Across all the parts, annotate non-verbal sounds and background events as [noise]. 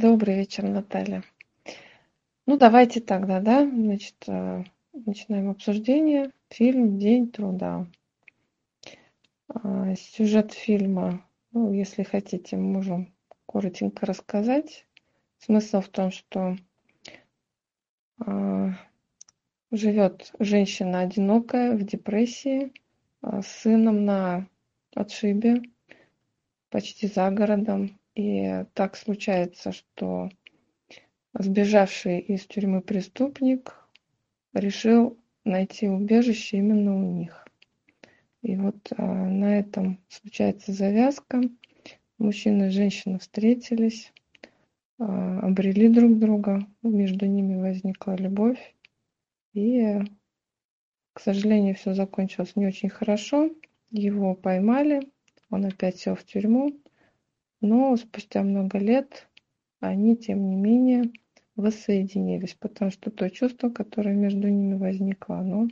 Добрый вечер, Наталья. Ну, давайте тогда, да, значит, э, начинаем обсуждение. Фильм «День труда». А, сюжет фильма, ну, если хотите, можем коротенько рассказать. Смысл в том, что а, живет женщина одинокая в депрессии а, с сыном на отшибе, почти за городом. И так случается, что сбежавший из тюрьмы преступник решил найти убежище именно у них. И вот а, на этом случается завязка. Мужчина и женщина встретились, а, обрели друг друга, между ними возникла любовь. И, к сожалению, все закончилось не очень хорошо. Его поймали, он опять сел в тюрьму. Но спустя много лет они, тем не менее, воссоединились, потому что то чувство, которое между ними возникло, оно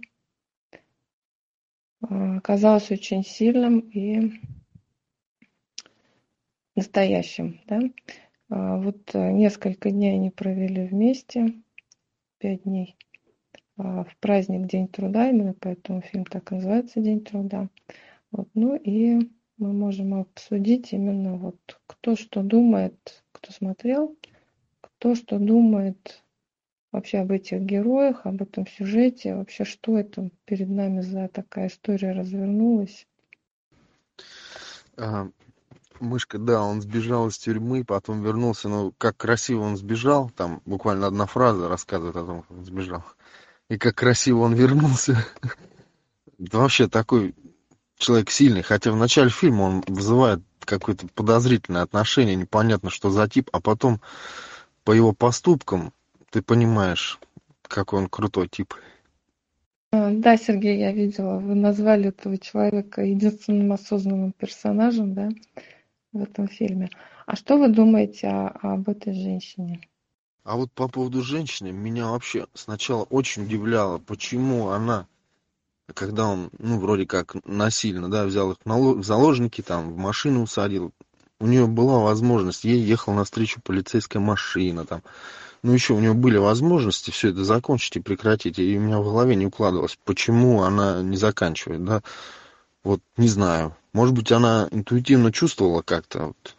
а, оказалось очень сильным и настоящим. Да? А, вот э, несколько дней они провели вместе, пять дней, а, в праздник День труда, именно поэтому фильм так называется День труда. Вот, ну и мы можем обсудить именно вот кто что думает, кто смотрел, кто что думает вообще об этих героях, об этом сюжете, вообще что это перед нами за такая история развернулась. А, мышка, да, он сбежал из тюрьмы, потом вернулся, но как красиво он сбежал, там буквально одна фраза рассказывает о том, как он сбежал, и как красиво он вернулся. [laughs] Это вообще такой человек сильный, хотя в начале фильма он вызывает какое-то подозрительное отношение, непонятно, что за тип, а потом по его поступкам ты понимаешь, какой он крутой тип. А, да, Сергей, я видела, вы назвали этого человека единственным осознанным персонажем, да, в этом фильме. А что вы думаете о, об этой женщине? А вот по поводу женщины, меня вообще сначала очень удивляло, почему она когда он, ну, вроде как насильно, да, взял их в заложники, там, в машину усадил, у нее была возможность, ей ехала навстречу полицейская машина, там, ну, еще у нее были возможности все это закончить и прекратить, и у меня в голове не укладывалось, почему она не заканчивает, да, вот, не знаю, может быть, она интуитивно чувствовала как-то, вот,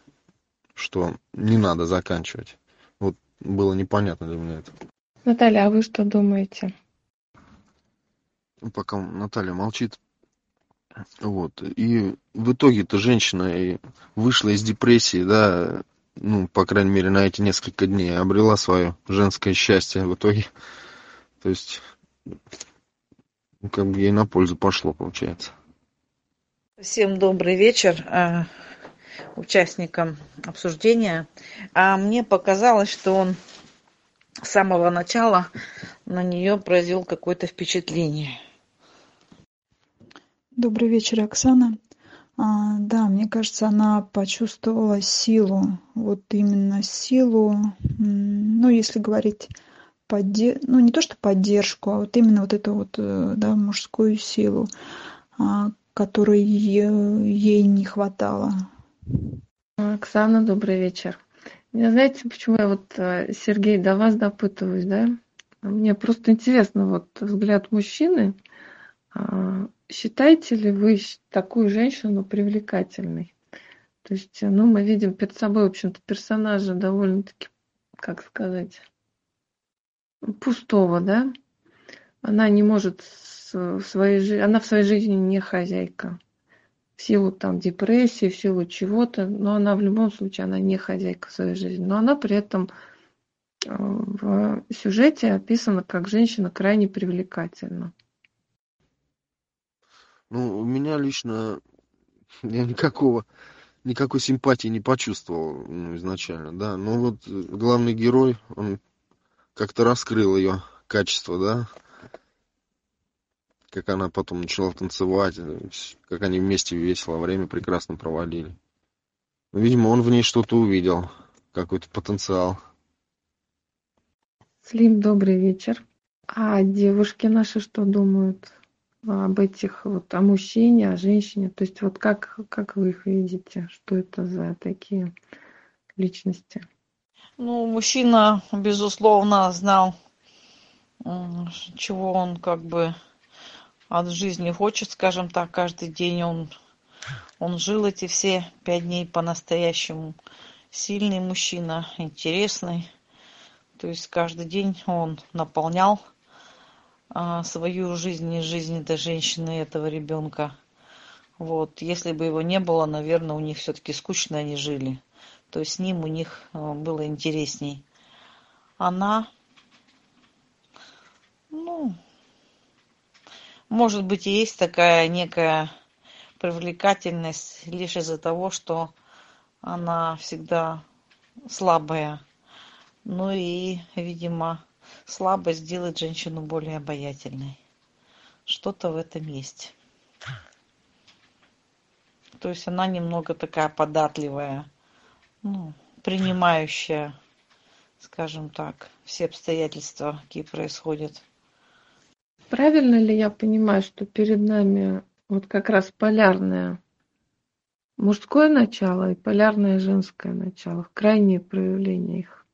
что не надо заканчивать, вот, было непонятно для меня это. Наталья, а вы что думаете? Пока Наталья молчит. Вот. И в итоге-то женщина вышла из депрессии, да, ну, по крайней мере, на эти несколько дней обрела свое женское счастье в итоге. То есть, ну, как бы ей на пользу пошло, получается. Всем добрый вечер э, участникам обсуждения. А мне показалось, что он с самого начала на нее произвел какое-то впечатление. Добрый вечер, Оксана. А, да, мне кажется, она почувствовала силу, вот именно силу, ну, если говорить, подде... ну, не то что поддержку, а вот именно вот эту вот, э, да, мужскую силу, а, которой ей не хватало. Оксана, добрый вечер. Знаете, почему я вот, э, Сергей, до вас допытываюсь, да? Мне просто интересно, вот взгляд мужчины – а, считаете ли вы такую женщину привлекательной? То есть, ну, мы видим перед собой, в общем-то, персонажа довольно-таки, как сказать, пустого, да? Она не может в своей жизни, она в своей жизни не хозяйка. В силу там депрессии, в силу чего-то, но она в любом случае, она не хозяйка в своей жизни. Но она при этом э, в сюжете описана как женщина крайне привлекательна. Ну, у меня лично [laughs] я никакого никакой симпатии не почувствовал ну, изначально, да. Но вот главный герой, он как-то раскрыл ее качество, да. Как она потом начала танцевать, как они вместе весело время прекрасно проводили. Ну, видимо, он в ней что-то увидел, какой-то потенциал. Слим, добрый вечер. А девушки наши что думают? Об этих вот о мужчине, о женщине. То есть вот как, как вы их видите, что это за такие личности? Ну, мужчина, безусловно, знал, чего он как бы от жизни хочет, скажем так, каждый день он, он жил эти все пять дней по-настоящему. Сильный мужчина, интересный. То есть каждый день он наполнял свою жизнь и жизнь этой женщины, этого ребенка. Вот, если бы его не было, наверное, у них все-таки скучно они жили. То есть с ним у них а, было интересней. Она, ну, может быть, и есть такая некая привлекательность лишь из-за того, что она всегда слабая. Ну и, видимо, слабость делает женщину более обаятельной. Что-то в этом есть. То есть она немного такая податливая, ну, принимающая, скажем так, все обстоятельства, какие происходят. Правильно ли я понимаю, что перед нами вот как раз полярное мужское начало и полярное женское начало, крайние проявления их?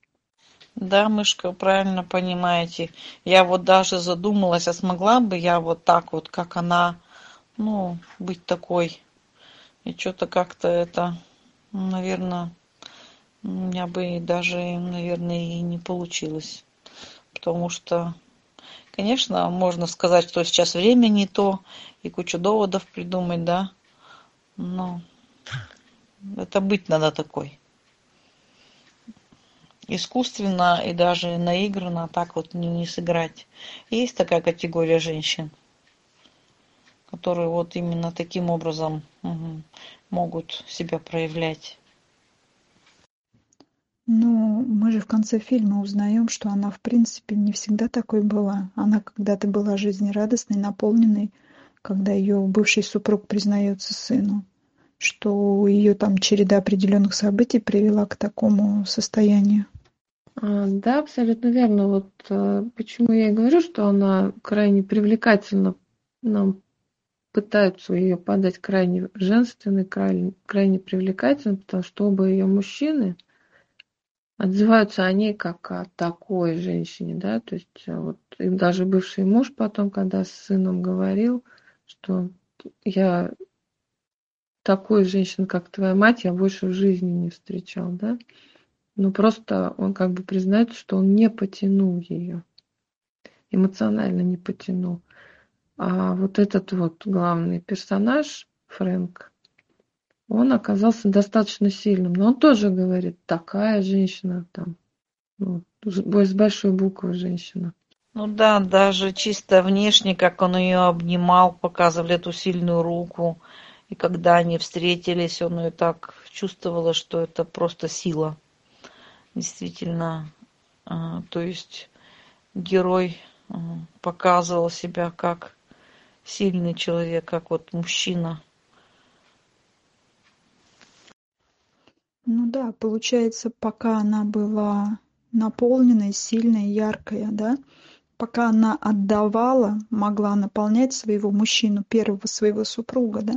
Да, мышка, правильно понимаете. Я вот даже задумалась, а смогла бы я вот так вот, как она, ну, быть такой. И что-то как-то это, наверное, у меня бы даже, наверное, и не получилось. Потому что Конечно, можно сказать, что сейчас время не то, и кучу доводов придумать, да. Но это быть надо такой. Искусственно и даже наигранно так вот не, не сыграть. Есть такая категория женщин, которые вот именно таким образом угу, могут себя проявлять. Ну, мы же в конце фильма узнаем, что она, в принципе, не всегда такой была. Она когда-то была жизнерадостной, наполненной, когда ее бывший супруг признается сыну, что ее там череда определенных событий привела к такому состоянию. А, да, абсолютно верно. Вот э, почему я и говорю, что она крайне привлекательна. Нам пытаются ее подать крайне женственной, крайне, крайне привлекательной, потому что оба ее мужчины – отзываются о ней как о такой женщине, да, то есть э, вот и даже бывший муж потом, когда с сыном говорил, что я такой женщины, как твоя мать, я больше в жизни не встречал, да. Но просто он как бы признает, что он не потянул ее, эмоционально не потянул. А вот этот вот главный персонаж, Фрэнк, он оказался достаточно сильным. Но он тоже говорит, такая женщина там, ну, с большой буквы женщина. Ну да, даже чисто внешне, как он ее обнимал, показывали эту сильную руку. И когда они встретились, он ее так чувствовала, что это просто сила. Действительно. А, то есть герой а, показывал себя как сильный человек, как вот мужчина. Ну да, получается, пока она была наполненной, сильной, яркой, да, пока она отдавала, могла наполнять своего мужчину, первого своего супруга, да,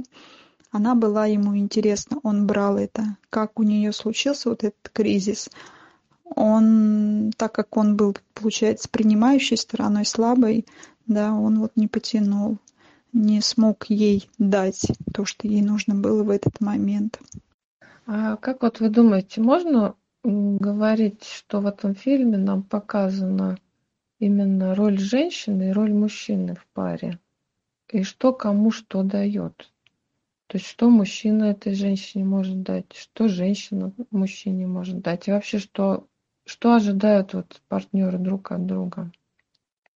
она была ему интересна, он брал это. Как у нее случился вот этот кризис, он, так как он был, получается, принимающей стороной, слабой, да, он вот не потянул, не смог ей дать то, что ей нужно было в этот момент. А как вот вы думаете, можно говорить, что в этом фильме нам показана именно роль женщины и роль мужчины в паре? И что кому что дает? То есть что мужчина этой женщине может дать, что женщина мужчине может дать, и вообще что, что ожидают вот партнеры друг от друга.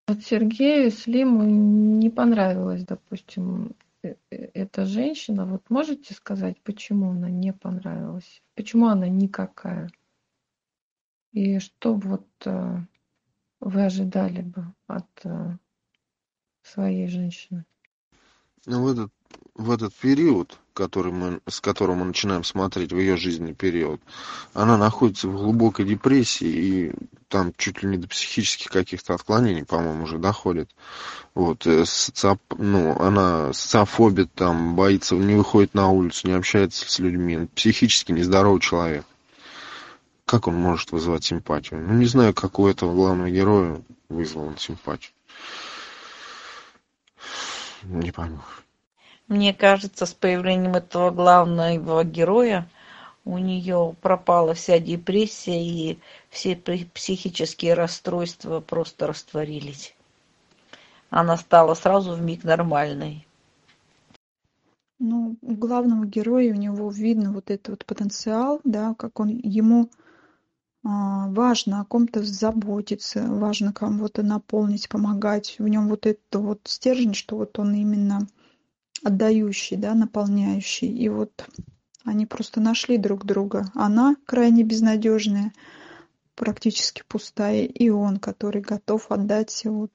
Вот Сергею Слиму не понравилось, допустим, Э, э, эта женщина, вот можете сказать, почему она не понравилась? Почему она никакая? И что вот э, вы ожидали бы от своей женщины? Ну, в этот, в этот период, который мы, с которым мы начинаем смотреть, в ее жизненный период, она находится в глубокой депрессии, и там чуть ли не до психических каких-то отклонений, по-моему, уже доходит. Вот, э, социоп... ну, она социофобит, там, боится, не выходит на улицу, не общается с людьми, психически нездоровый человек как он может вызывать симпатию? Ну, не знаю, как у этого главного героя вызвал он симпатию. Не пойму. Мне кажется, с появлением этого главного героя у нее пропала вся депрессия и все психические расстройства просто растворились. Она стала сразу в миг нормальной. Ну, у главного героя у него видно вот этот вот потенциал, да, как он ему а, важно о ком-то заботиться, важно кого-то наполнить, помогать. В нем вот это вот стержень, что вот он именно отдающий, да, наполняющий. И вот они просто нашли друг друга. Она крайне безнадежная, практически пустая, и он, который готов отдать, вот,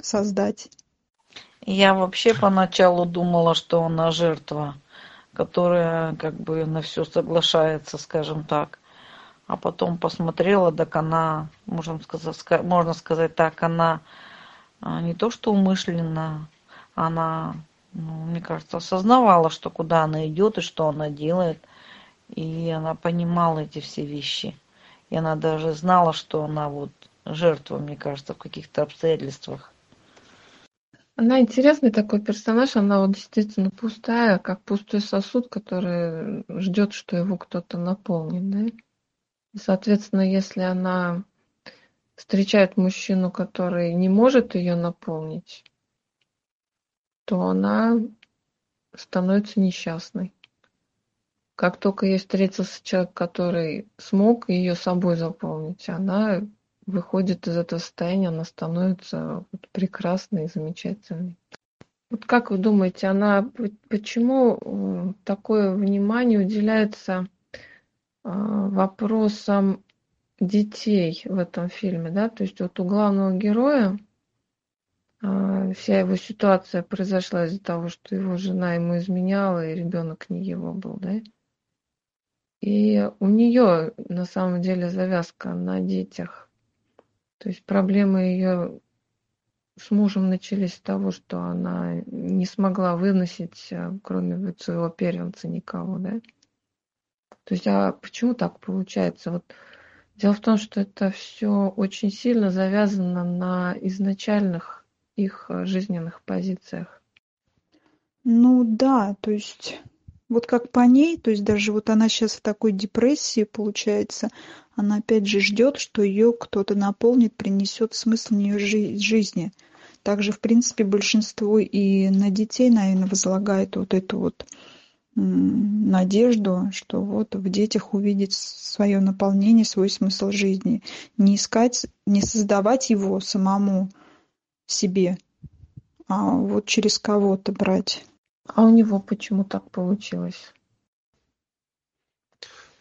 создать. Я вообще поначалу думала, что она жертва, которая как бы на все соглашается, скажем так. А потом посмотрела, так она, можно сказать, можно сказать так, она а, не то что умышленно, она ну, мне кажется, осознавала, что куда она идет и что она делает. И она понимала эти все вещи. И она даже знала, что она вот жертва, мне кажется, в каких-то обстоятельствах. Она интересный такой персонаж, она вот действительно пустая, как пустой сосуд, который ждет, что его кто-то наполнит, да? И, соответственно, если она встречает мужчину, который не может ее наполнить, то она становится несчастной. Как только ей встретился человек, который смог ее собой заполнить, она выходит из этого состояния, она становится прекрасной и замечательной. Вот как вы думаете, она почему э, такое внимание уделяется э, вопросам детей в этом фильме, да? То есть вот у главного героя вся его ситуация произошла из-за того, что его жена ему изменяла, и ребенок не его был, да? И у нее на самом деле завязка на детях. То есть проблемы ее с мужем начались с того, что она не смогла выносить, а, кроме своего первенца, никого, да? То есть, а почему так получается? Вот дело в том, что это все очень сильно завязано на изначальных их э, жизненных позициях. Ну да, то есть вот как по ней, то есть даже вот она сейчас в такой депрессии получается, она опять же ждет, что ее кто-то наполнит, принесет смысл в нее жи- жизни. Также, в принципе, большинство и на детей, наверное, возлагает вот эту вот надежду, что вот в детях увидеть свое наполнение, свой смысл жизни. Не искать, не создавать его самому, себе, а вот через кого-то брать. А у него почему так получилось?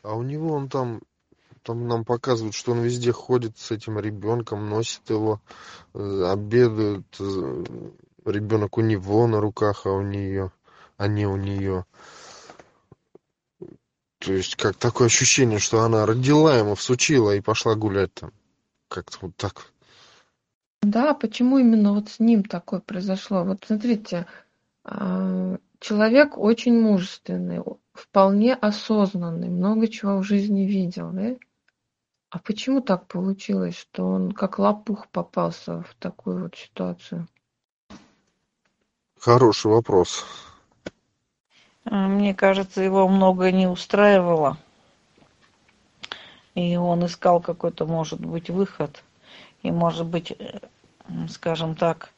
А у него он там, там нам показывают, что он везде ходит с этим ребенком, носит его, э, обедает, э, ребенок у него на руках, а у нее, а не у нее. То есть, как такое ощущение, что она родила ему, всучила и пошла гулять там. Как-то вот так. Да, почему именно вот с ним такое произошло? Вот смотрите, а, человек очень мужественный, вполне осознанный, много чего в жизни видел, да? А почему так получилось, что он как лопух попался в такую вот ситуацию? Хороший вопрос. А, мне кажется, его многое не устраивало. И он искал какой-то, может быть, выход. И, может быть, э, скажем так,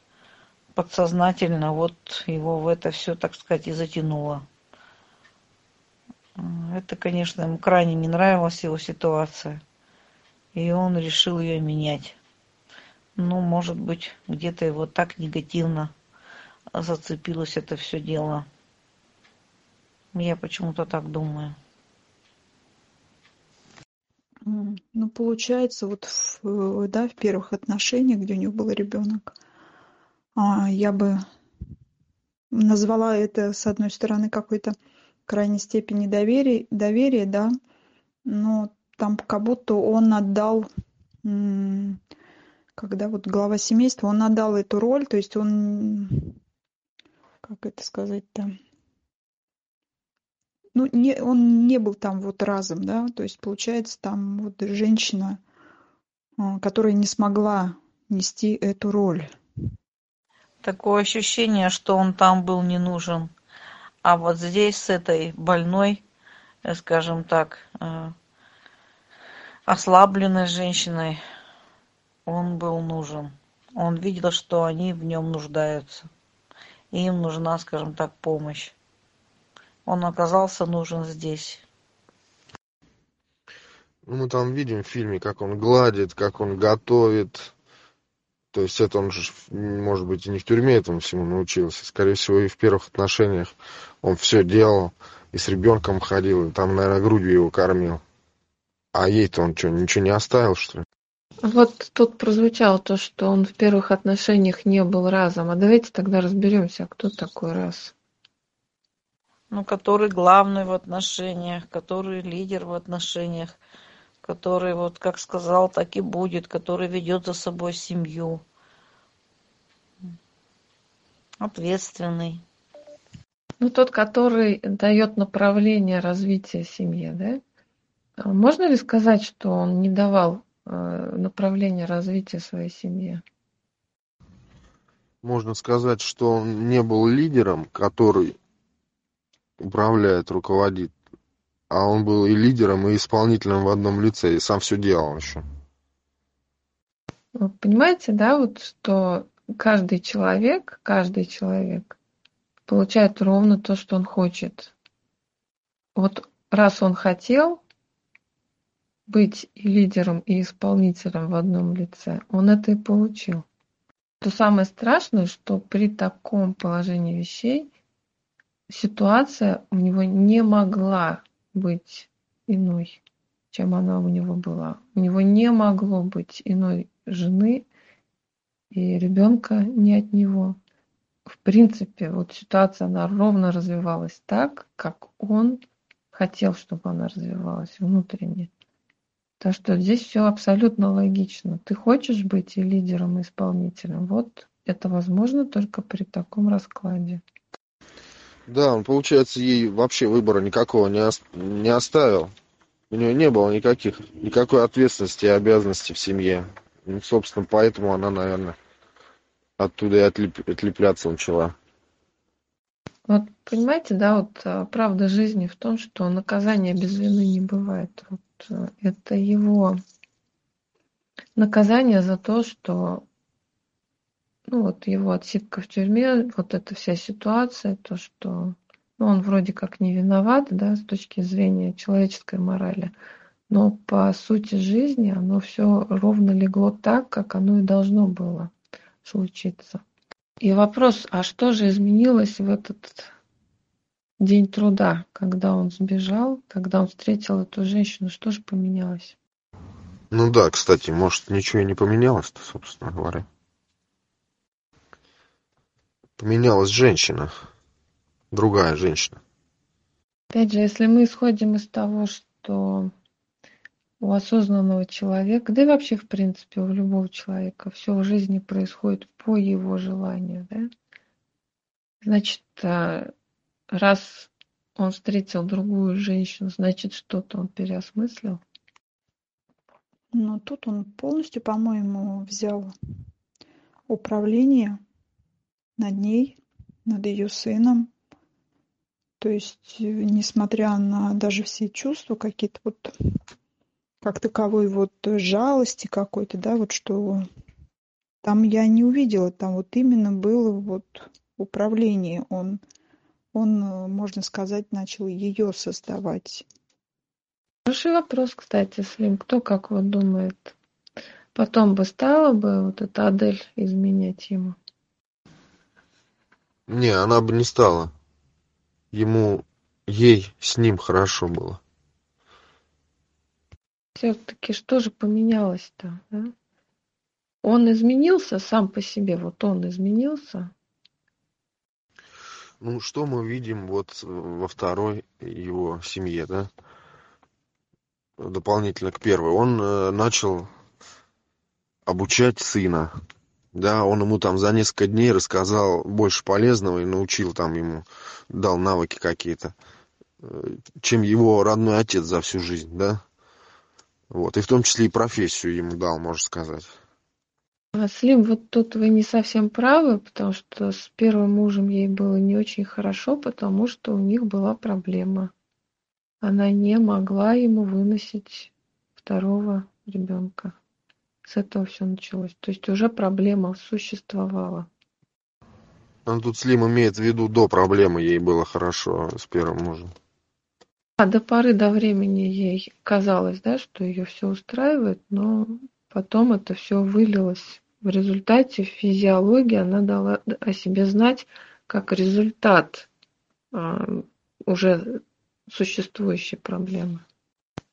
подсознательно вот его в это все, так сказать, и затянуло. Это, конечно, ему крайне не нравилась его ситуация. И он решил ее менять. Ну, может быть, где-то его так негативно зацепилось это все дело. Я почему-то так думаю. Ну, получается, вот в, да, в первых отношениях, где у него был ребенок, а, я бы назвала это, с одной стороны, какой-то крайней степени доверия, доверия, да, но там как будто он отдал, когда вот глава семейства, он отдал эту роль, то есть он, как это сказать-то, ну, не, он не был там вот разом, да, то есть получается там вот женщина, а, которая не смогла нести эту роль. Такое ощущение, что он там был не нужен. А вот здесь с этой больной, э, скажем так, э, ослабленной женщиной он был нужен. Он видел, что они в нем нуждаются. И им нужна, скажем так, помощь. Он оказался нужен здесь. Ну, мы там видим в фильме, как он гладит, как он готовит. То есть это он же, может быть, и не в тюрьме этому всему научился. Скорее всего, и в первых отношениях он все делал. И с ребенком ходил, и там, наверное, грудью его кормил. А ей-то он что, ничего не оставил, что ли? Вот тут прозвучало то, что он в первых отношениях не был разом. А давайте тогда разберемся, кто такой раз. Ну, который главный в отношениях, который лидер в отношениях, который, вот как сказал, так и будет, который ведет за собой семью. Ответственный. Ну, тот, который дает направление развития семьи, да? А можно ли сказать, что он не давал Э, направление развития своей семьи. Можно сказать, что он не был лидером, который управляет, руководит, а он был и лидером, и исполнителем в одном лице, и сам все делал еще. Вы понимаете, да, вот что каждый человек, каждый человек получает ровно то, что он хочет. Вот раз он хотел, быть и лидером, и исполнителем в одном лице. Он это и получил. То самое страшное, что при таком положении вещей ситуация у него не могла быть иной, чем она у него была. У него не могло быть иной жены и ребенка не от него. В принципе, вот ситуация, она ровно развивалась так, как он хотел, чтобы она развивалась внутренне. Так что здесь все абсолютно логично. Ты хочешь быть и лидером, и исполнителем. Вот это возможно только при таком раскладе. Да, он, получается, ей вообще выбора никакого не, ос- не оставил. У нее не было никаких, никакой ответственности и обязанности в семье. Ну, собственно, поэтому она, наверное, оттуда и отлеп- отлепляться начала. Вот понимаете, да, вот а, правда жизни в том, что наказания без вины не бывает. Вот а, это его наказание за то, что ну вот его отсидка в тюрьме, вот эта вся ситуация, то, что ну, он вроде как не виноват, да, с точки зрения человеческой морали, но по сути жизни оно все ровно легло так, как оно и должно было случиться. И вопрос, а что же изменилось в этот день труда, когда он сбежал, когда он встретил эту женщину, что же поменялось? Ну да, кстати, может, ничего и не поменялось-то, собственно говоря. Поменялась женщина. Другая женщина. Опять же, если мы исходим из того, что у осознанного человека, да и вообще, в принципе, у любого человека, все в жизни происходит по его желанию, да? Значит, а, раз он встретил другую женщину, значит, что-то он переосмыслил. Но тут он полностью, по-моему, взял управление над ней, над ее сыном. То есть, несмотря на даже все чувства какие-то вот как таковой вот жалости какой-то, да, вот что там я не увидела, там вот именно было вот управление, он, он, можно сказать, начал ее создавать. Хороший вопрос, кстати, Слим. Кто как вот думает? Потом бы стала бы вот эта Адель изменять ему? Не, она бы не стала. Ему, ей с ним хорошо было. Все-таки что же поменялось-то? Да? Он изменился сам по себе, вот он изменился. Ну, что мы видим вот во второй его семье, да? Дополнительно к первой. Он э, начал обучать сына. Да, он ему там за несколько дней рассказал больше полезного и научил там ему, дал навыки какие-то. чем его родной отец за всю жизнь, да? Вот, и в том числе и профессию ему дал, можно сказать. Слим, вот тут вы не совсем правы, потому что с первым мужем ей было не очень хорошо, потому что у них была проблема. Она не могла ему выносить второго ребенка. С этого все началось. То есть уже проблема существовала. Ну, тут Слим имеет в виду, до проблемы ей было хорошо с первым мужем. А до поры до времени ей казалось, да, что ее все устраивает, но потом это все вылилось в результате в физиологии, она дала о себе знать как результат а, уже существующей проблемы.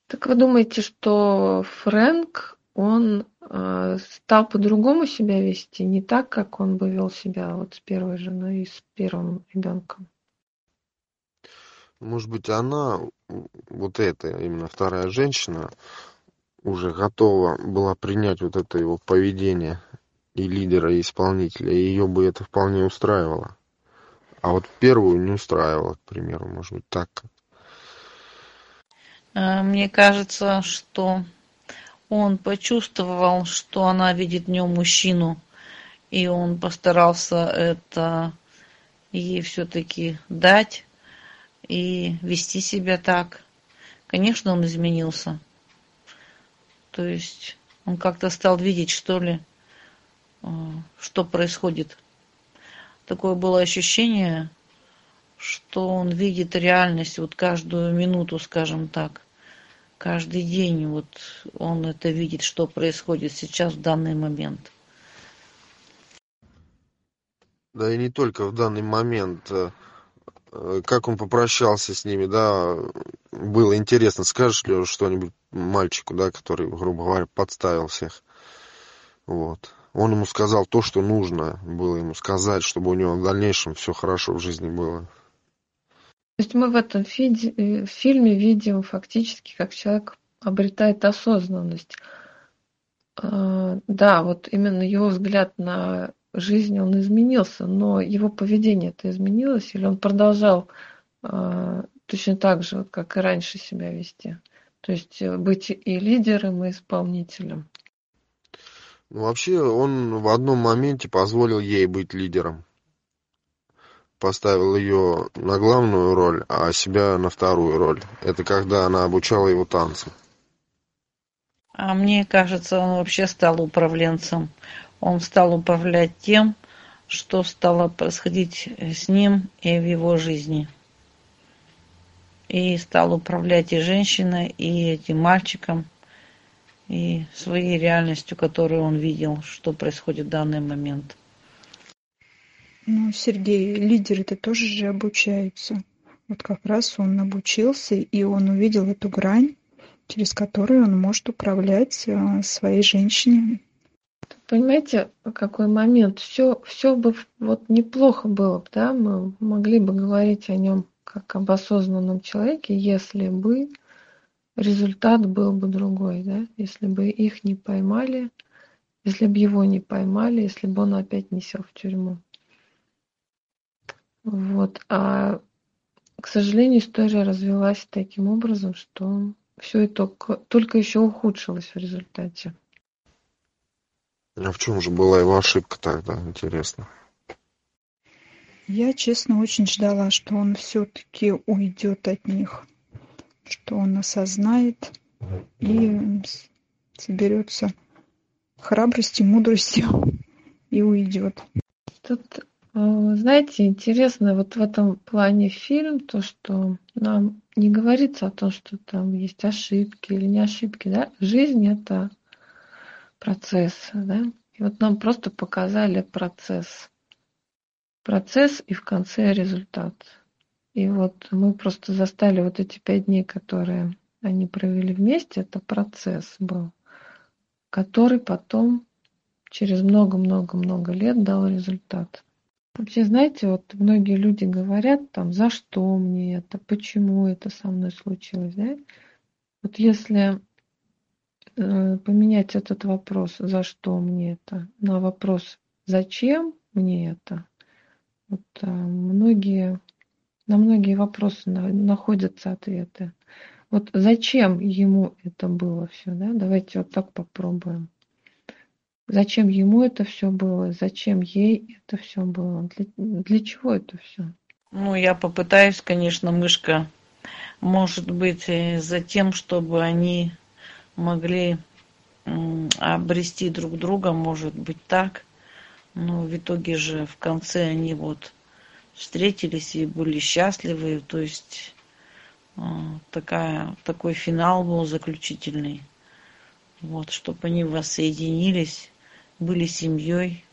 Так вы думаете, что Фрэнк, он стал по-другому себя вести, не так, как он бы вел себя вот с первой женой и с первым ребенком? Может быть, она, вот эта, именно вторая женщина, уже готова была принять вот это его поведение и лидера, и исполнителя, и ее бы это вполне устраивало. А вот первую не устраивало, к примеру, может быть, так. Э, мне кажется, что он почувствовал, что она видит в нем мужчину, и он постарался это ей все-таки дать и вести себя так. Конечно, он изменился. То есть он как-то стал видеть, что ли, э, что происходит. Такое было ощущение, что он видит реальность вот каждую минуту, скажем так. Каждый день вот он это видит, что происходит сейчас в данный момент. Да и не только в данный момент. Э, э, как он попрощался с ними, да, было интересно. Скажешь ли что-нибудь мальчику, да, который, грубо говоря, подставил всех. Вот. Он ему сказал то, что нужно было ему сказать, чтобы у него в дальнейшем все хорошо в жизни было. То есть мы в этом фиде, э, фильме видим фактически, как человек обретает осознанность. А, да, вот именно его взгляд на жизнь, он изменился, но его поведение это изменилось, или он продолжал а, точно так же, как и раньше себя вести? То есть э, быть и лидером, и исполнителем. Ну, вообще, он в одном моменте позволил ей быть лидером поставил ее на главную роль, а себя на вторую роль. Это когда она обучала его танцам. А мне кажется, он вообще стал управленцем. Он стал управлять тем, что стало происходить с ним и в его жизни. И стал управлять и женщиной, и этим мальчиком, и своей реальностью, которую он видел, что происходит в данный момент. Ну, Сергей, лидеры-то тоже же обучаются. Вот как раз он обучился, и он увидел эту грань, через которую он может управлять а, своей женщиной. Понимаете, какой момент? Все, все бы вот неплохо было, да, мы могли бы говорить о нем как об осознанном человеке, если бы результат был бы другой, да, если бы их не поймали, если бы его не поймали, если бы он опять не сел в тюрьму. Вот. А, к сожалению, история развилась таким образом, что все это только еще ухудшилось в результате. А в чем же была его ошибка тогда, интересно? Я, честно, очень ждала, что он все-таки уйдет от них, что он осознает и соберется храбрости, мудростью и [laughs] уйдет. Тут знаете, интересно вот в этом плане фильм, то, что нам не говорится о том, что там есть ошибки или не ошибки, да. Жизнь – это процесс, да. И вот нам просто показали процесс. Процесс и в конце результат. И вот мы просто застали вот эти пять дней, которые они провели вместе, это процесс был, который потом через много-много-много лет дал результат. Вообще, знаете, вот многие люди говорят там, за что мне это, почему это со мной случилось, да? Вот если э, поменять этот вопрос, за что мне это, на вопрос, зачем мне это, вот э, многие на многие вопросы находятся ответы. Вот зачем ему это было все, да? Давайте вот так попробуем. Зачем ему это все было? Зачем ей это все было? Для, для чего это все? Ну, я попытаюсь, конечно, мышка. Может быть, за тем, чтобы они могли обрести друг друга, может быть так. Но в итоге же в конце они вот встретились и были счастливы. То есть а, такая, такой финал был заключительный. Вот, чтобы они воссоединились, были семьей,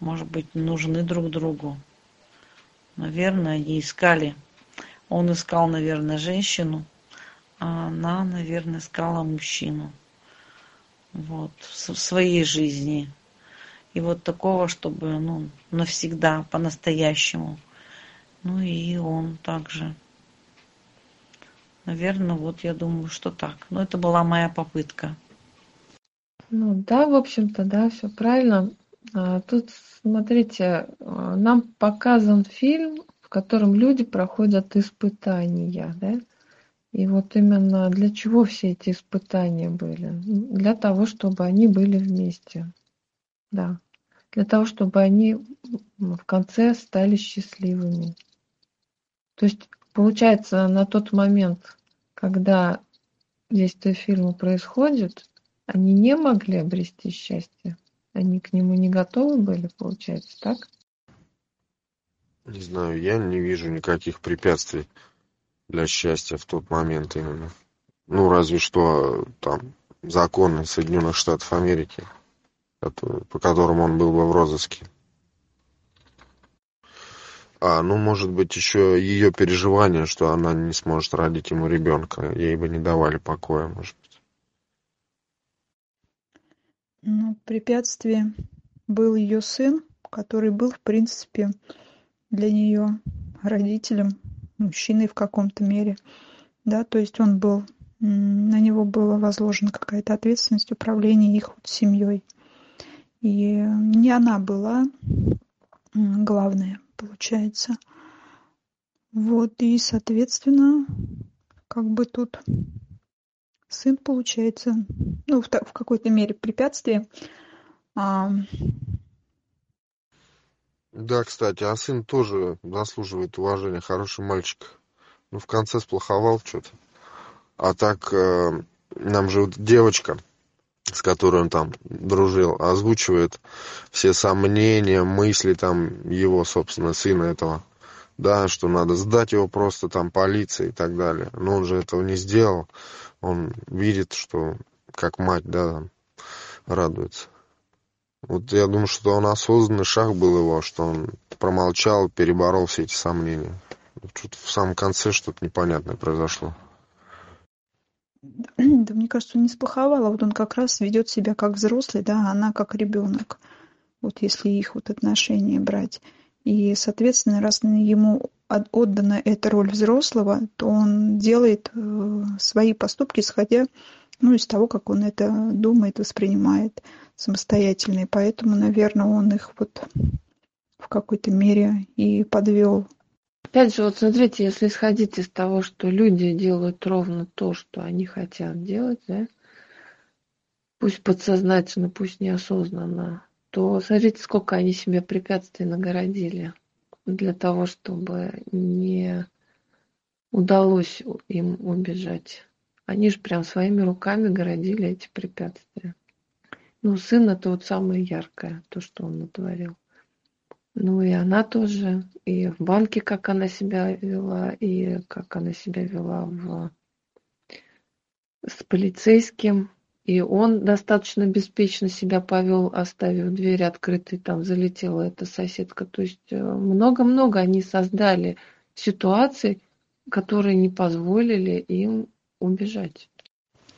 может быть, нужны друг другу. Наверное, они искали. Он искал, наверное, женщину, а она, наверное, искала мужчину. Вот, в своей жизни. И вот такого, чтобы, ну, навсегда, по-настоящему. Ну и он также. Наверное, вот я думаю, что так. Но это была моя попытка. Ну да, в общем-то, да, все правильно. А, тут, смотрите, а, нам показан фильм, в котором люди проходят испытания, да? И вот именно для чего все эти испытания были? Для того, чтобы они были вместе. Да. Для того, чтобы они в конце стали счастливыми. То есть, получается, на тот момент, когда действие фильма происходит, они не могли обрести счастье. Они к нему не готовы были, получается, так? Не знаю, я не вижу никаких препятствий для счастья в тот момент именно. Ну, разве что там законы Соединенных Штатов Америки, по которым он был бы в розыске. А, ну, может быть, еще ее переживание, что она не сможет родить ему ребенка. Ей бы не давали покоя, может быть. Ну, препятствие был ее сын, который был, в принципе, для нее родителем, мужчиной в каком-то мере. Да, то есть он был, на него была возложена какая-то ответственность управления их вот семьей. И не она была главная получается. Вот, и, соответственно, как бы тут сын получается, ну, в, в какой-то мере препятствие. А... Да, кстати, а сын тоже заслуживает уважения, хороший мальчик. Ну, в конце сплоховал что-то. А так, э, нам же вот девочка, с которой он там дружил, озвучивает все сомнения, мысли там его, собственно, сына этого, да, что надо сдать его просто там полиции и так далее. Но он же этого не сделал. Он видит, что как мать, да, радуется. Вот я думаю, что он осознанный шаг был его, что он промолчал, переборол все эти сомнения. Что-то в самом конце что-то непонятное произошло. [clears throat] Да мне кажется, он не сплоховал, а вот он как раз ведет себя как взрослый, да, а она как ребенок. Вот если их вот отношения брать. И, соответственно, раз ему отдана эта роль взрослого, то он делает э, свои поступки, исходя ну, из того, как он это думает, воспринимает самостоятельно. И поэтому, наверное, он их вот в какой-то мере и подвел Опять же, вот смотрите, если исходить из того, что люди делают ровно то, что они хотят делать, да, пусть подсознательно, пусть неосознанно, то смотрите, сколько они себе препятствий нагородили для того, чтобы не удалось им убежать. Они же прям своими руками городили эти препятствия. Ну, сын это вот самое яркое, то, что он натворил. Ну и она тоже, и в банке, как она себя вела, и как она себя вела в... с полицейским. И он достаточно беспечно себя повел, оставив дверь открытой, там залетела эта соседка. То есть э, много-много они создали ситуаций, которые не позволили им убежать.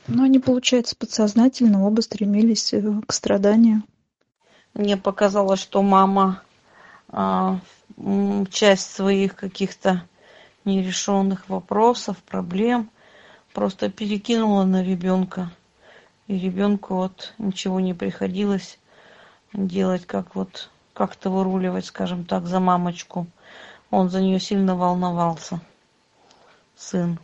Но они, получается, подсознательно оба стремились э, к страданию. Мне показалось, что мама а, часть своих каких-то нерешенных вопросов, проблем просто перекинула на ребенка. И ребенку вот ничего не приходилось делать, как вот как-то выруливать, скажем так, за мамочку. он за нее сильно волновался, сын.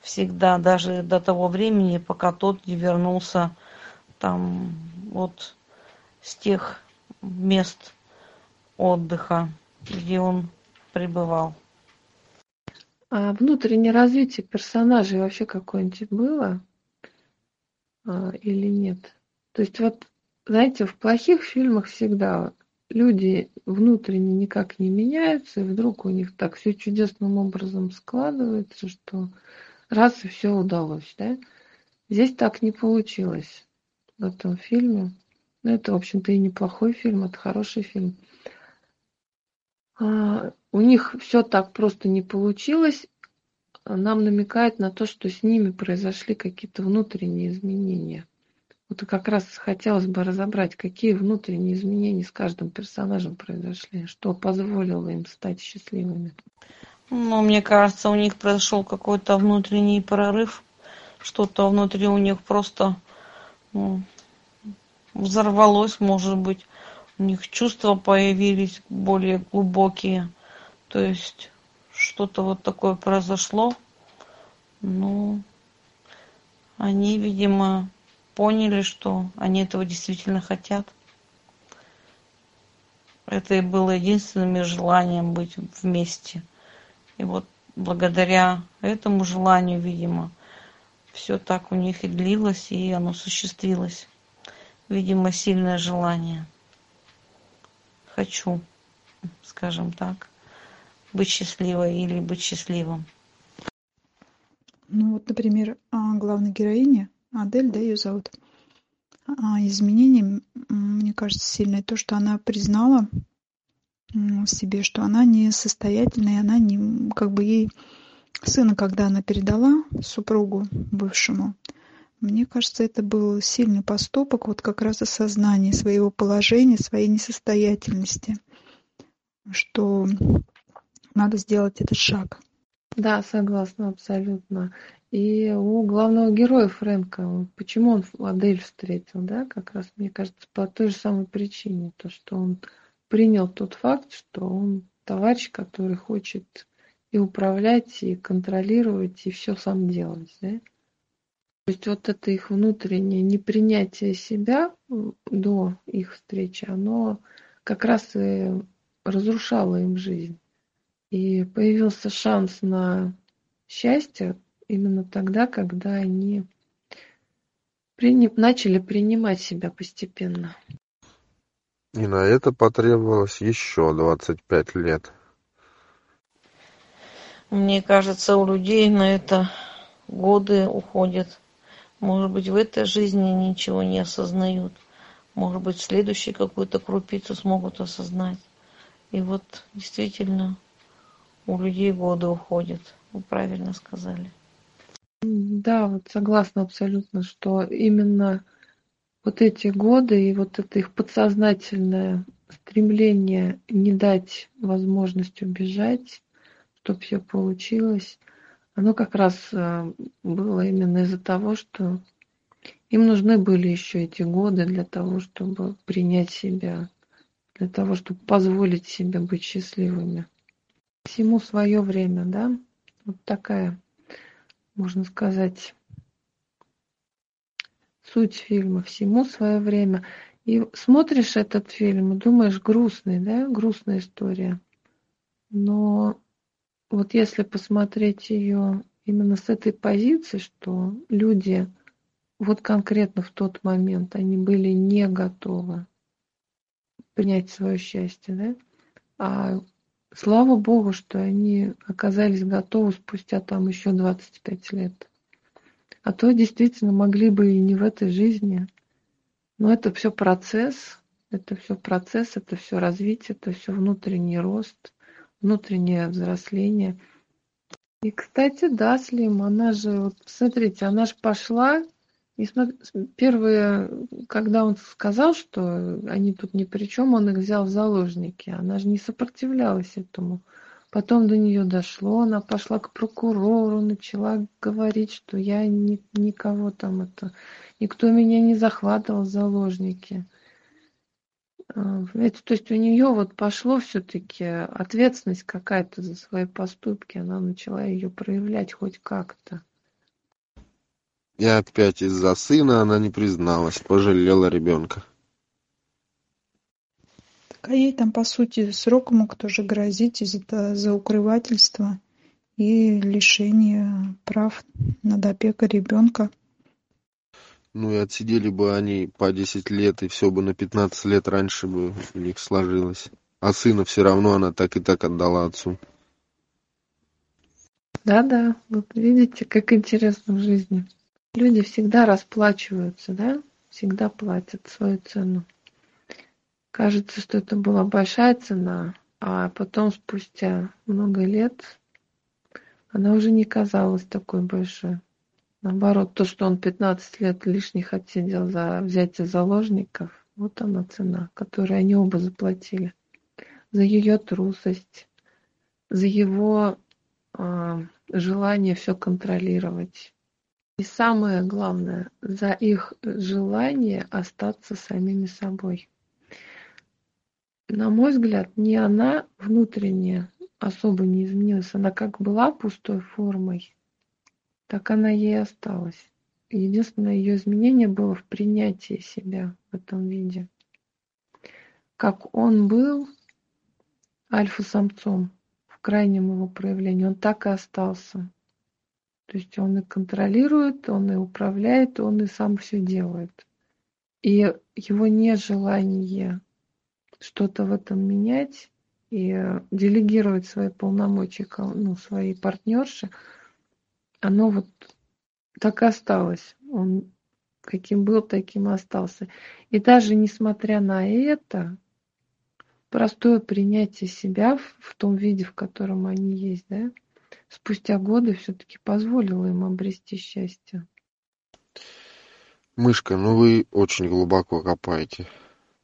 Всегда, даже до того времени, пока тот не вернулся там вот с тех мест отдыха, где он пребывал. А внутреннее развитие персонажей вообще какое-нибудь было а, или нет? То есть вот, знаете, в плохих фильмах всегда люди внутренне никак не меняются, и вдруг у них так все чудесным образом складывается, что раз и все удалось, да? Здесь так не получилось в этом фильме. Ну, это, в общем-то, и неплохой фильм, это хороший фильм. А, у них все так просто не получилось. Нам намекает на то, что с ними произошли какие-то внутренние изменения. Вот как раз хотелось бы разобрать, какие внутренние изменения с каждым персонажем произошли, что позволило им стать счастливыми. Ну, мне кажется, у них произошел какой-то внутренний прорыв. Что-то внутри у них просто ну, взорвалось, может быть. У них чувства появились более глубокие. То есть что-то вот такое произошло. Ну, они, видимо, поняли, что они этого действительно хотят. Это и было единственным желанием быть вместе. И вот благодаря этому желанию, видимо, все так у них и длилось, и оно осуществилось. Видимо, сильное желание. Хочу, скажем так, быть счастливой или быть счастливым. Ну вот, например, а, главной героине, Адель, да, ее зовут, а, изменением, мне кажется, сильное то, что она признала себе, что она несостоятельна, и она не, как бы ей сына, когда она передала супругу бывшему, мне кажется, это был сильный поступок, вот как раз осознание своего положения, своей несостоятельности, что надо сделать этот шаг. Да, согласна абсолютно. И у главного героя Фрэнка, почему он Адель встретил, да, как раз, мне кажется, по той же самой причине, то, что он принял тот факт, что он товарищ, который хочет и управлять, и контролировать, и все сам делать. Да? То есть вот это их внутреннее непринятие себя до их встречи, оно как раз и разрушало им жизнь. И появился шанс на счастье именно тогда, когда они начали принимать себя постепенно. И на это потребовалось еще двадцать пять лет. Мне кажется, у людей на это годы уходят. Может быть, в этой жизни ничего не осознают. Может быть, в следующей какую-то крупицу смогут осознать. И вот действительно у людей годы уходят. Вы правильно сказали. Да, вот согласна абсолютно, что именно вот эти годы и вот это их подсознательное стремление не дать возможность убежать, чтобы все получилось, оно как раз э, было именно из-за того, что им нужны были еще эти годы для того, чтобы принять себя, для того, чтобы позволить себе быть счастливыми. Всему свое время, да? Вот такая, можно сказать, суть фильма, всему свое время. И смотришь этот фильм и думаешь, грустный, да, грустная история. Но вот если посмотреть ее именно с этой позиции, что люди вот конкретно в тот момент они были не готовы принять свое счастье, да, а слава богу, что они оказались готовы спустя там еще 25 лет. А то действительно могли бы и не в этой жизни. Но это все процесс, это все процесс, это все развитие, это все внутренний рост, внутреннее взросление. И, кстати, да, Слим, она же, вот смотрите, она же пошла, и первые, когда он сказал, что они тут ни при чем, он их взял в заложники, она же не сопротивлялась этому. Потом до нее дошло, она пошла к прокурору, начала говорить, что я ни, никого там это, никто меня не захватывал в заложники. Понимаете, то есть у нее вот пошло все-таки ответственность какая-то за свои поступки, она начала ее проявлять хоть как-то. И опять из-за сына она не призналась, пожалела ребенка. Так а ей там, по сути, срок мог тоже грозить из-за за укрывательство и лишение прав над опекой ребенка. Ну и отсидели бы они по 10 лет, и все бы на 15 лет раньше бы у них сложилось. А сына все равно она так и так отдала отцу. Да-да, вот видите, как интересно в жизни. Люди всегда расплачиваются, да? Всегда платят свою цену. Кажется, что это была большая цена, а потом спустя много лет она уже не казалась такой большой. Наоборот, то, что он 15 лет лишних отсидел за взятие заложников, вот она цена, которую они оба заплатили. За ее трусость, за его э, желание все контролировать. И самое главное, за их желание остаться самими собой. На мой взгляд, не она внутренне особо не изменилась. Она как была пустой формой, так она ей осталась. Единственное ее изменение было в принятии себя в этом виде. Как он был альфа-самцом в крайнем его проявлении, он так и остался. То есть он и контролирует, он и управляет, он и сам все делает. И его нежелание что-то в этом менять и делегировать свои полномочия ну, своей партнерше – оно вот так и осталось. Он каким был, таким и остался. И даже несмотря на это, простое принятие себя в, в том виде, в котором они есть, да, спустя годы все-таки позволило им обрести счастье. Мышка, ну вы очень глубоко копаете.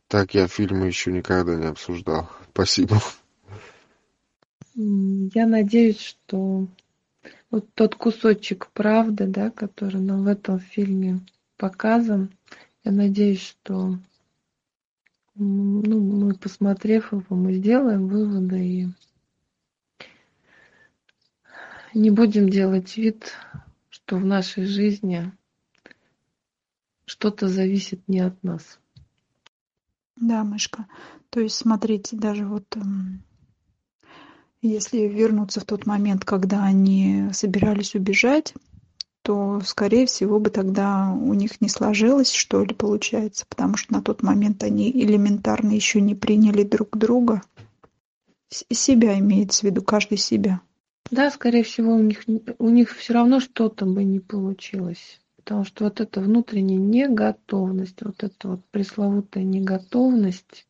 Так я фильмы еще никогда не обсуждал. Спасибо. Я надеюсь, что вот тот кусочек правды, да, который нам в этом фильме показан, я надеюсь, что ну, мы, посмотрев его, мы сделаем выводы и не будем делать вид, что в нашей жизни что-то зависит не от нас. Да, мышка. То есть, смотрите, даже вот эм, если вернуться в тот момент, когда они собирались убежать, то, скорее всего, бы тогда у них не сложилось, что ли, получается, потому что на тот момент они элементарно еще не приняли друг друга. Себя имеется в виду, каждый себя. Да, скорее всего, у них, у них все равно что-то бы не получилось. Потому что вот эта внутренняя неготовность, вот эта вот пресловутая неготовность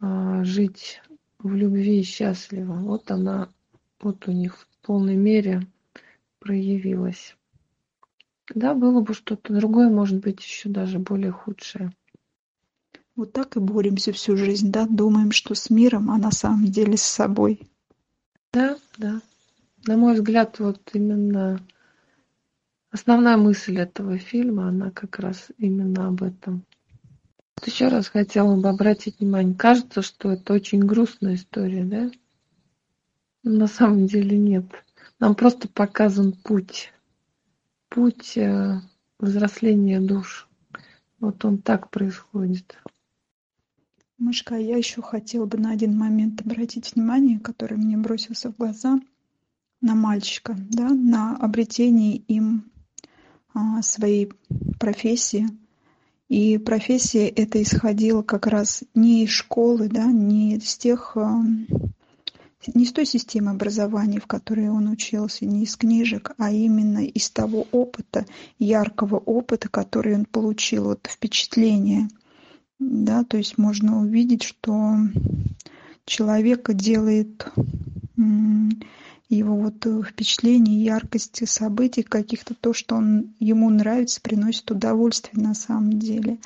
а, жить в любви и счастлива. Вот она, вот у них в полной мере проявилась. Да, было бы что-то другое, может быть, еще даже более худшее. Вот так и боремся всю жизнь, да? Думаем, что с миром, а на самом деле с собой. Да, да. На мой взгляд, вот именно основная мысль этого фильма, она как раз именно об этом. Вот еще раз хотела бы обратить внимание. Кажется, что это очень грустная история, да? На самом деле нет. Нам просто показан путь. Путь э, взросления душ. Вот он так происходит. Мышка, я еще хотела бы на один момент обратить внимание, который мне бросился в глаза, на мальчика, да, на обретение им а, своей профессии – и профессия эта исходила как раз не из школы, да, не из тех, эм, не из той системы образования, в которой он учился, не из книжек, а именно из того опыта, яркого опыта, который он получил, вот впечатление. Да, то есть можно увидеть, что человека делает его вот э, впечатление, яркости событий каких-то, то, что он, ему нравится, приносит удовольствие на самом деле,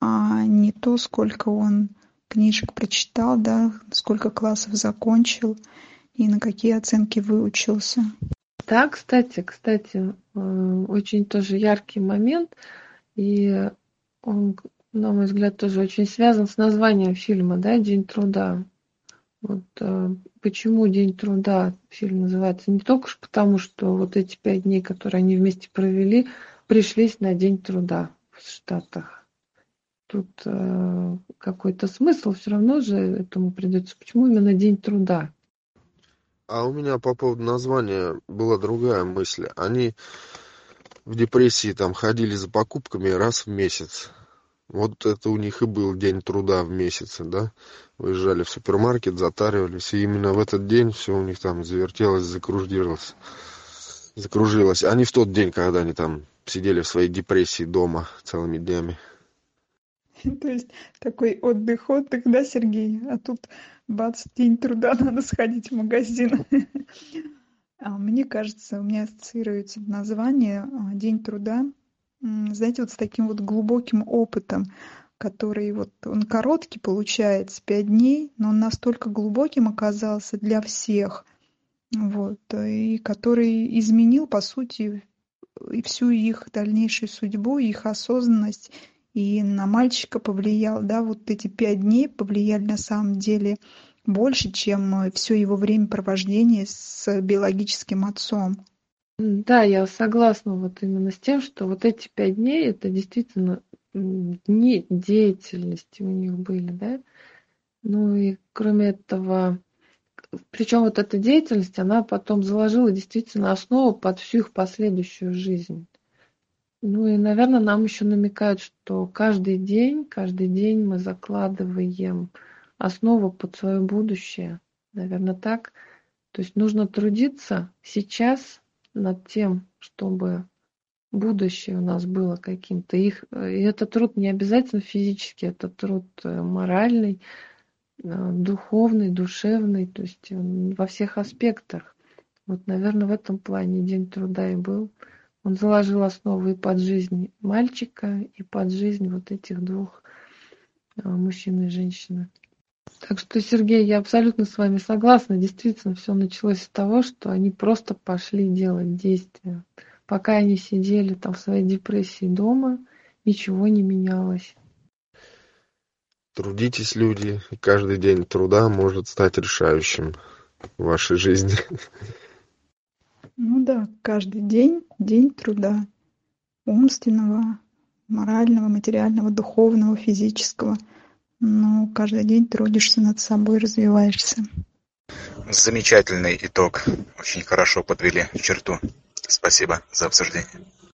а не то, сколько он книжек прочитал, да, сколько классов закончил и на какие оценки выучился. Да, кстати, кстати, э, очень тоже яркий момент, и он на мой взгляд, тоже очень связан с названием фильма, да, «День труда». Вот э, почему День труда фильм называется? Не только потому, что вот эти пять дней, которые они вместе провели, пришлись на День труда в Штатах. Тут э, какой-то смысл все равно же этому придется. Почему именно День труда? А у меня по поводу названия была другая мысль. Они в депрессии там ходили за покупками раз в месяц. Вот это у них и был день труда в месяце, да? Выезжали в супермаркет, затаривались, и именно в этот день все у них там завертелось, закружилось. Закружилось. А не в тот день, когда они там сидели в своей депрессии дома целыми днями. [laughs] То есть такой отдых-отдых, да, Сергей? А тут бац, день труда, [laughs] надо сходить в магазин. [laughs] А мне кажется, у меня ассоциируется название а, «День труда», знаете, вот с таким вот глубоким опытом, который вот, он короткий получается, пять дней, но он настолько глубоким оказался для всех, вот, и который изменил, по сути, и всю их дальнейшую судьбу, их осознанность, и на мальчика повлиял, да, вот эти пять дней повлияли на самом деле больше, чем все его времяпровождение с биологическим отцом. Да, я согласна вот именно с тем, что вот эти пять дней это действительно дни деятельности у них были, да. Ну и кроме этого, причем вот эта деятельность, она потом заложила действительно основу под всю их последующую жизнь. Ну и, наверное, нам еще намекают, что каждый день, каждый день мы закладываем основу под свое будущее. Наверное, так. То есть нужно трудиться сейчас над тем, чтобы будущее у нас было каким-то. Их, и этот труд не обязательно физический, это труд э, моральный, э, духовный, душевный, то есть во всех аспектах. Вот, наверное, в этом плане День труда и был. Он заложил основу и под жизнь мальчика, и под жизнь вот этих двух э, мужчины и женщины. Так что, Сергей, я абсолютно с вами согласна. Действительно, все началось с того, что они просто пошли делать действия. Пока они сидели там в своей депрессии дома, ничего не менялось. Трудитесь, люди, и каждый день труда может стать решающим в вашей жизни. Ну да, каждый день день труда. Умственного, морального, материального, духовного, физического – ну, каждый день трудишься над собой, развиваешься. Замечательный итог. Очень хорошо подвели черту. Спасибо за обсуждение.